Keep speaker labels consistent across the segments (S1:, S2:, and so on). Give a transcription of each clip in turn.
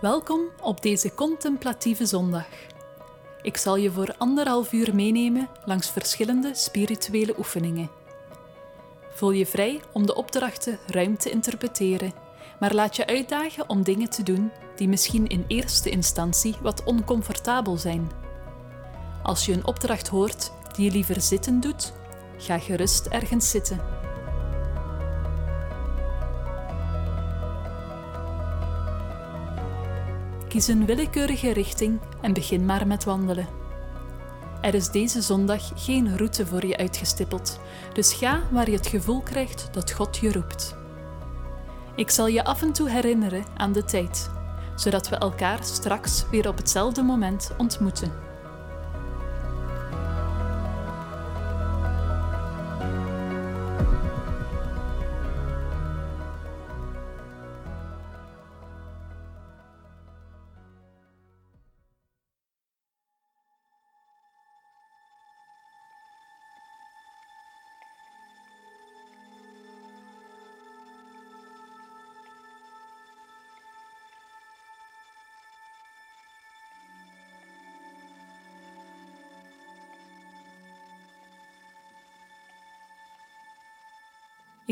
S1: Welkom op deze contemplatieve zondag. Ik zal je voor anderhalf uur meenemen langs verschillende spirituele oefeningen. Voel je vrij om de opdrachten ruim te interpreteren, maar laat je uitdagen om dingen te doen die misschien in eerste instantie wat oncomfortabel zijn. Als je een opdracht hoort die je liever zitten doet, ga gerust ergens zitten. Kies een willekeurige richting en begin maar met wandelen. Er is deze zondag geen route voor je uitgestippeld, dus ga waar je het gevoel krijgt dat God je roept. Ik zal je af en toe herinneren aan de tijd, zodat we elkaar straks weer op hetzelfde moment ontmoeten.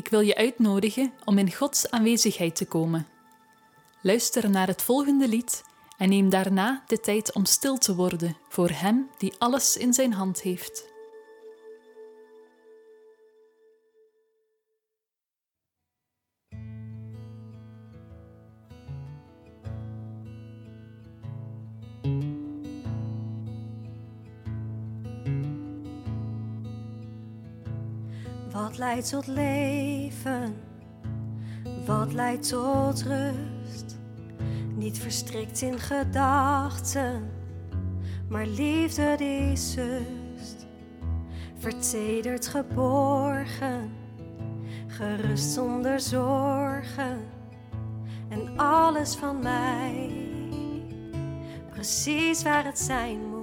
S1: Ik wil je uitnodigen om in Gods aanwezigheid te komen. Luister naar het volgende lied en neem daarna de tijd om stil te worden voor Hem die alles in zijn hand heeft.
S2: Wat leidt tot leven? Wat leidt tot rust? Niet verstrikt in gedachten, maar liefde die zust. Vertederd geborgen, gerust zonder zorgen. En alles van mij, precies waar het zijn moet.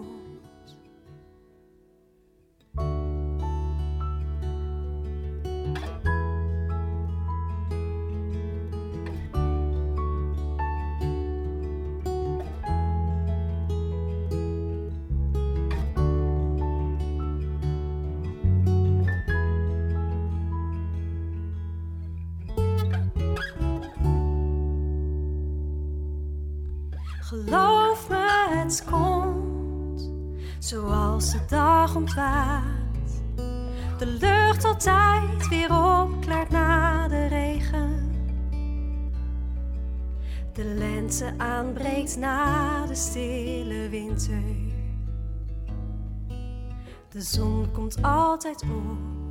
S2: De lucht altijd weer opklaart na de regen. De lente aanbreekt na de stille winter. De zon komt altijd op.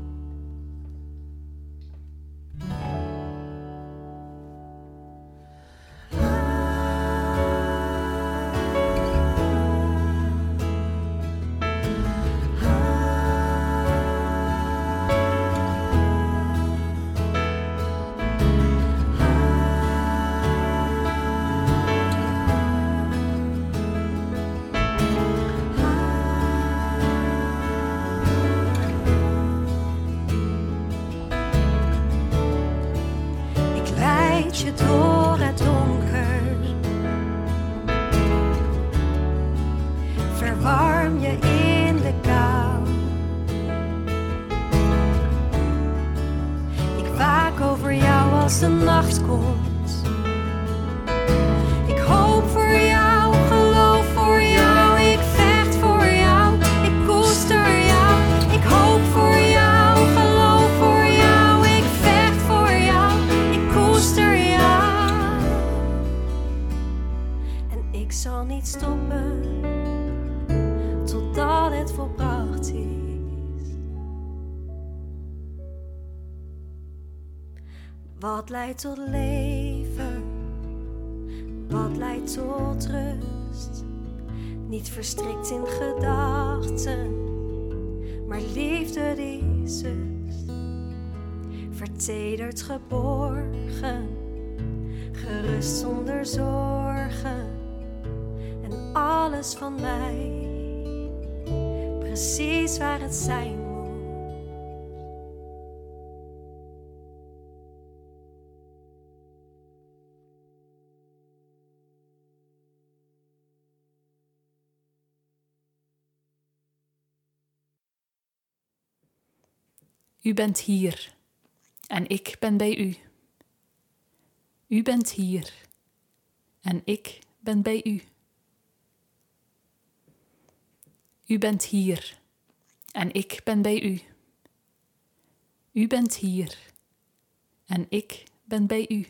S2: leidt tot leven? Wat leidt tot rust? Niet verstrikt in gedachten, maar liefde die zust. Vertederd geborgen, gerust zonder zorgen. En alles van mij, precies waar het zijn
S1: U bent hier en ik ben bij u. U bent hier en ik ben bij u. U bent hier en ik ben bij u. U bent hier en ik ben bij u.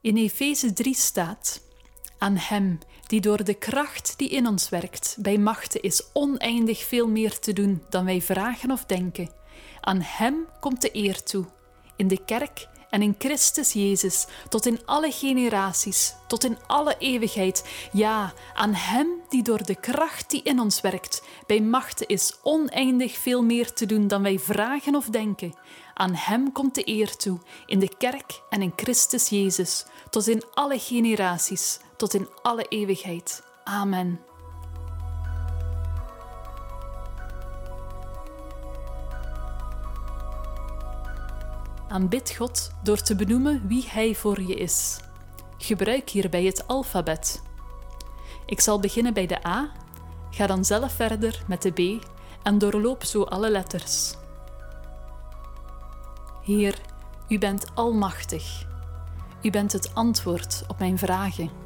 S1: In Efeze 3 staat: Aan Hem die door de kracht die in ons werkt, bij machten is oneindig veel meer te doen dan wij vragen of denken. Aan Hem komt de eer toe, in de kerk en in Christus Jezus, tot in alle generaties, tot in alle eeuwigheid. Ja, aan Hem die door de kracht die in ons werkt, bij machten is oneindig veel meer te doen dan wij vragen of denken. Aan Hem komt de eer toe, in de kerk en in Christus Jezus, tot in alle generaties, tot in alle eeuwigheid. Amen. Aanbid God door te benoemen wie Hij voor je is. Gebruik hierbij het alfabet. Ik zal beginnen bij de A, ga dan zelf verder met de B en doorloop zo alle letters. Heer, U bent almachtig. U bent het antwoord op mijn vragen.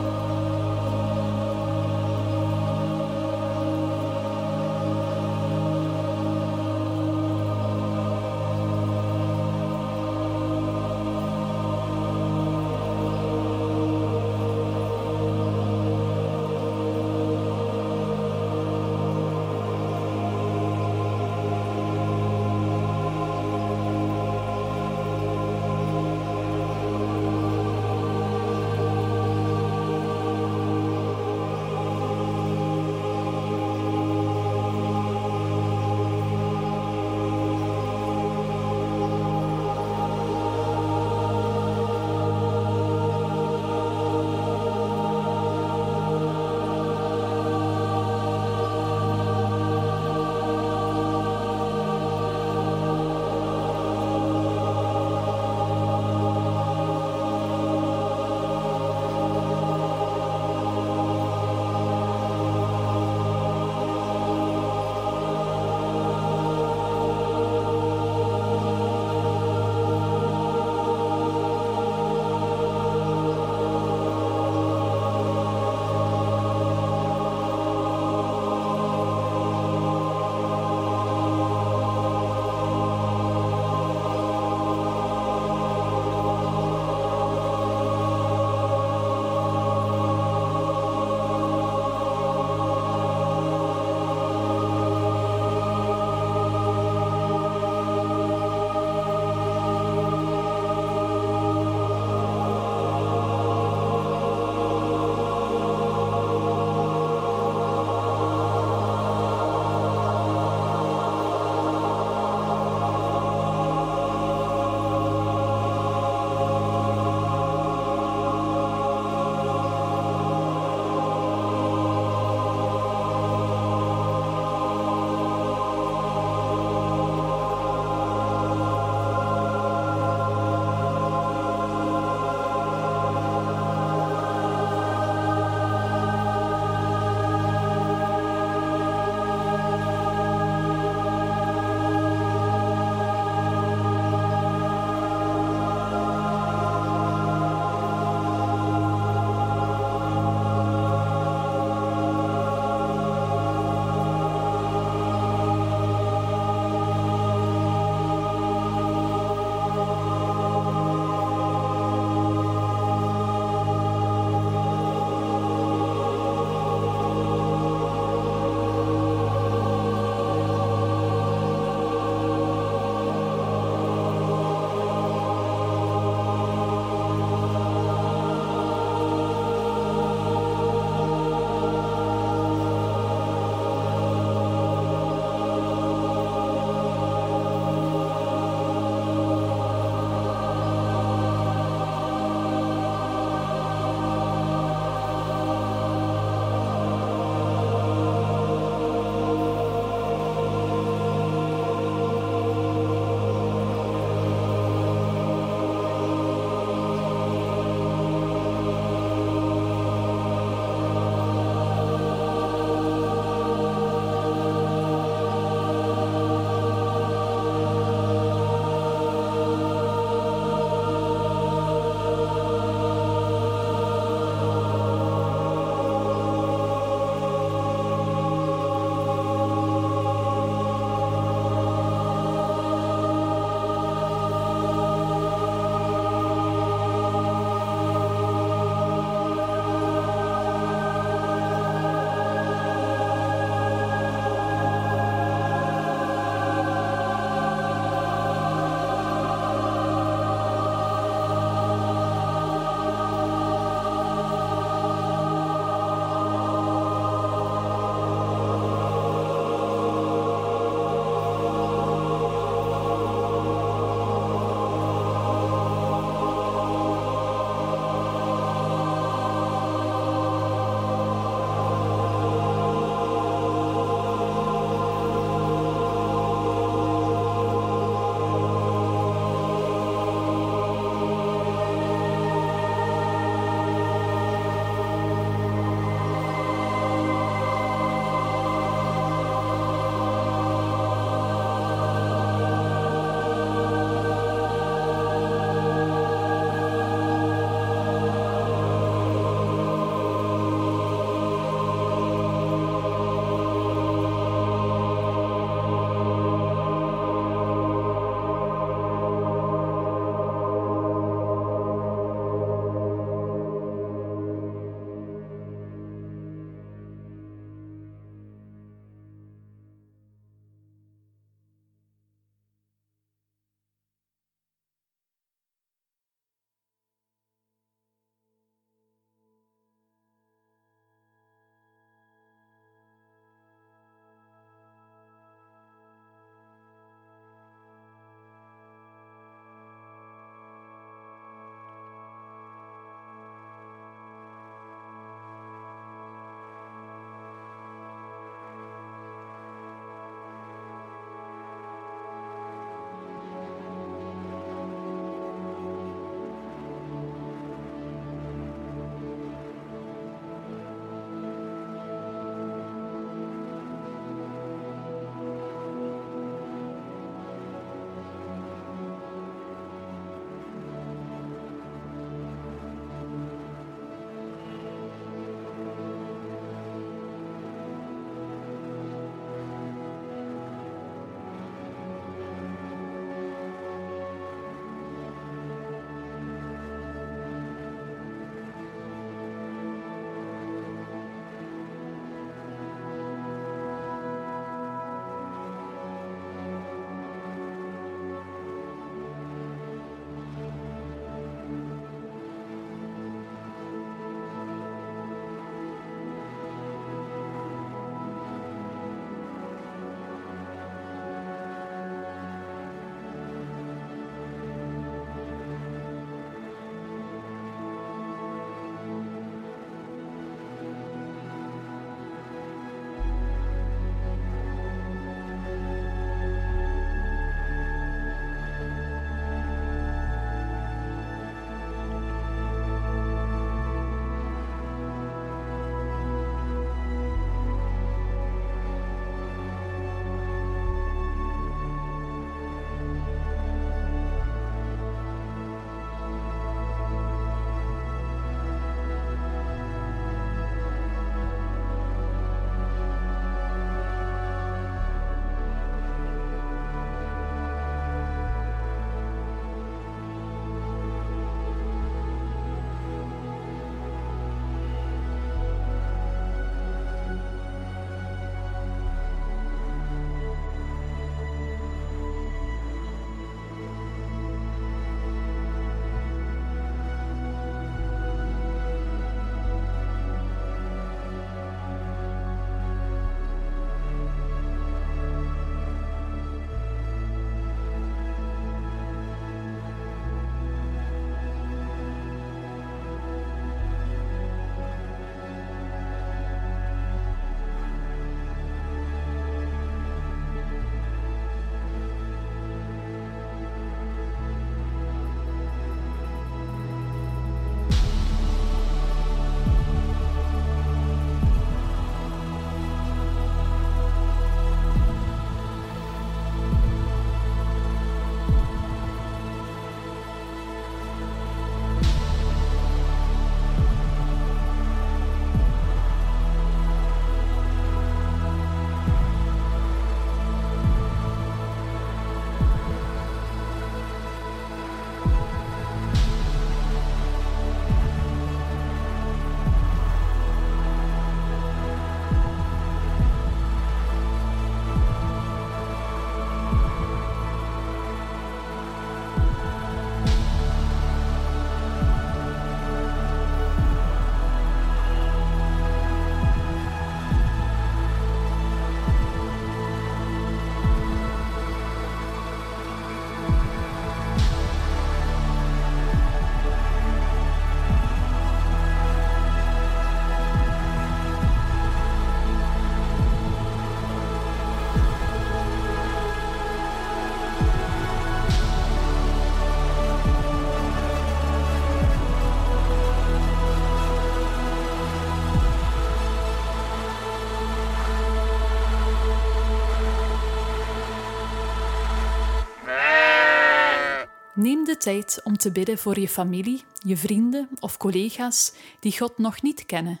S1: Tijd om te bidden voor je familie, je vrienden of collega's die God nog niet kennen.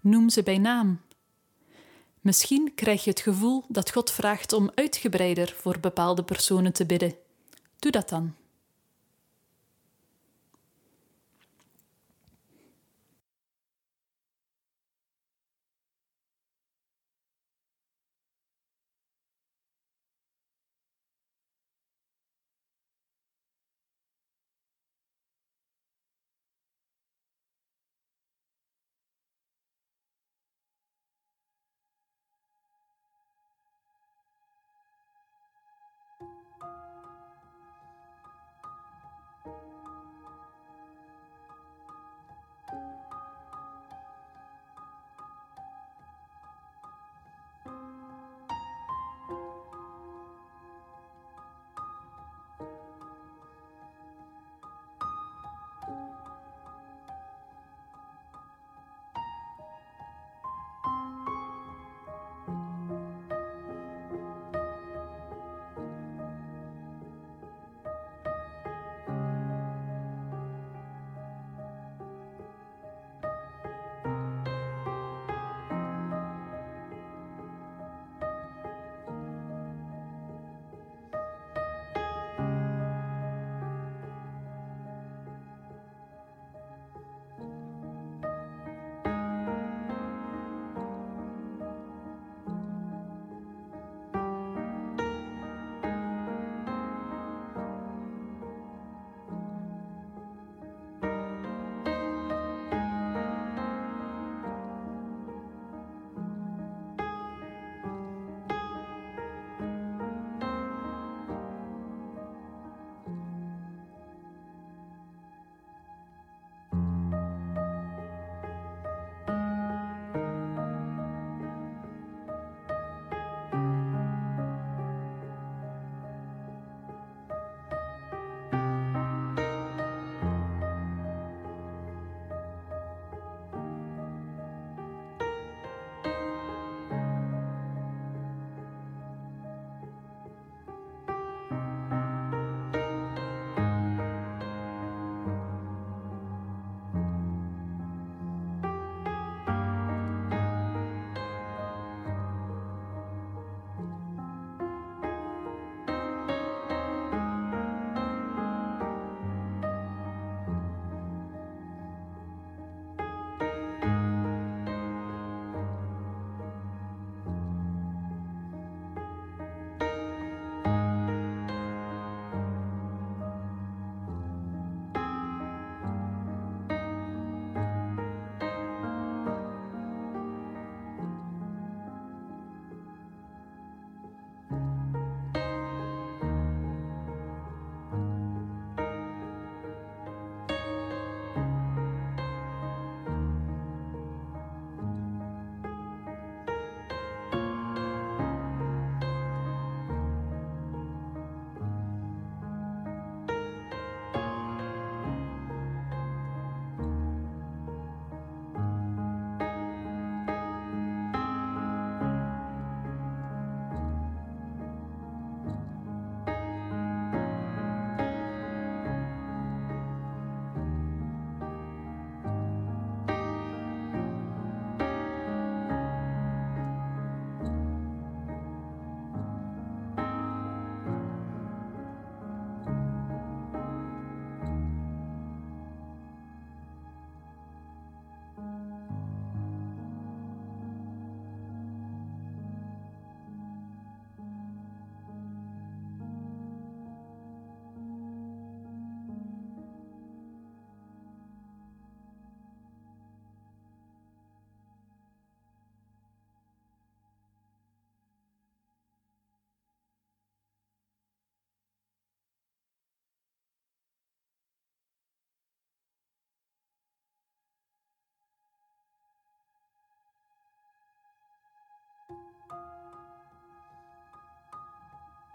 S1: Noem ze bij naam. Misschien krijg je het gevoel dat God vraagt om uitgebreider voor bepaalde personen te bidden. Doe dat dan.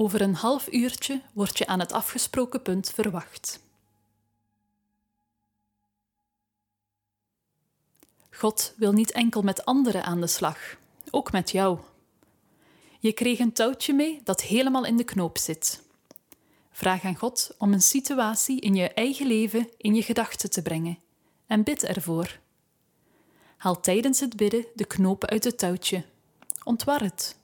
S1: Over een half uurtje word je aan het afgesproken punt verwacht. God wil niet enkel met anderen aan de slag, ook met jou. Je kreeg een touwtje mee dat helemaal in de knoop zit. Vraag aan God om een situatie in je eigen leven in je gedachten te brengen en bid ervoor. Haal tijdens het bidden de knopen uit het touwtje. Ontwar het.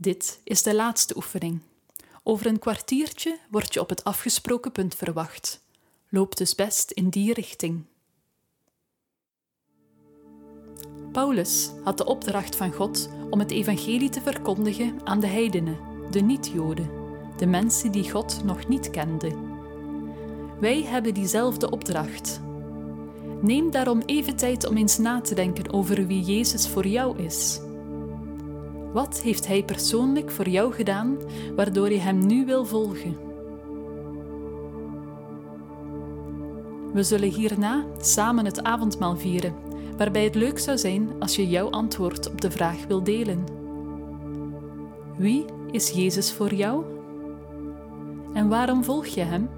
S1: Dit is de laatste oefening. Over een kwartiertje word je op het afgesproken punt verwacht. Loop dus best in die richting. Paulus had de opdracht van God om het evangelie te verkondigen aan de heidenen, de niet-Joden, de mensen die God nog niet kenden. Wij hebben diezelfde opdracht. Neem daarom even tijd om eens na te denken over wie Jezus voor jou is. Wat heeft Hij persoonlijk voor jou gedaan waardoor je Hem nu wil volgen? We zullen hierna samen het avondmaal vieren, waarbij het leuk zou zijn als je jouw antwoord op de vraag wil delen. Wie is Jezus voor jou? En waarom volg je Hem?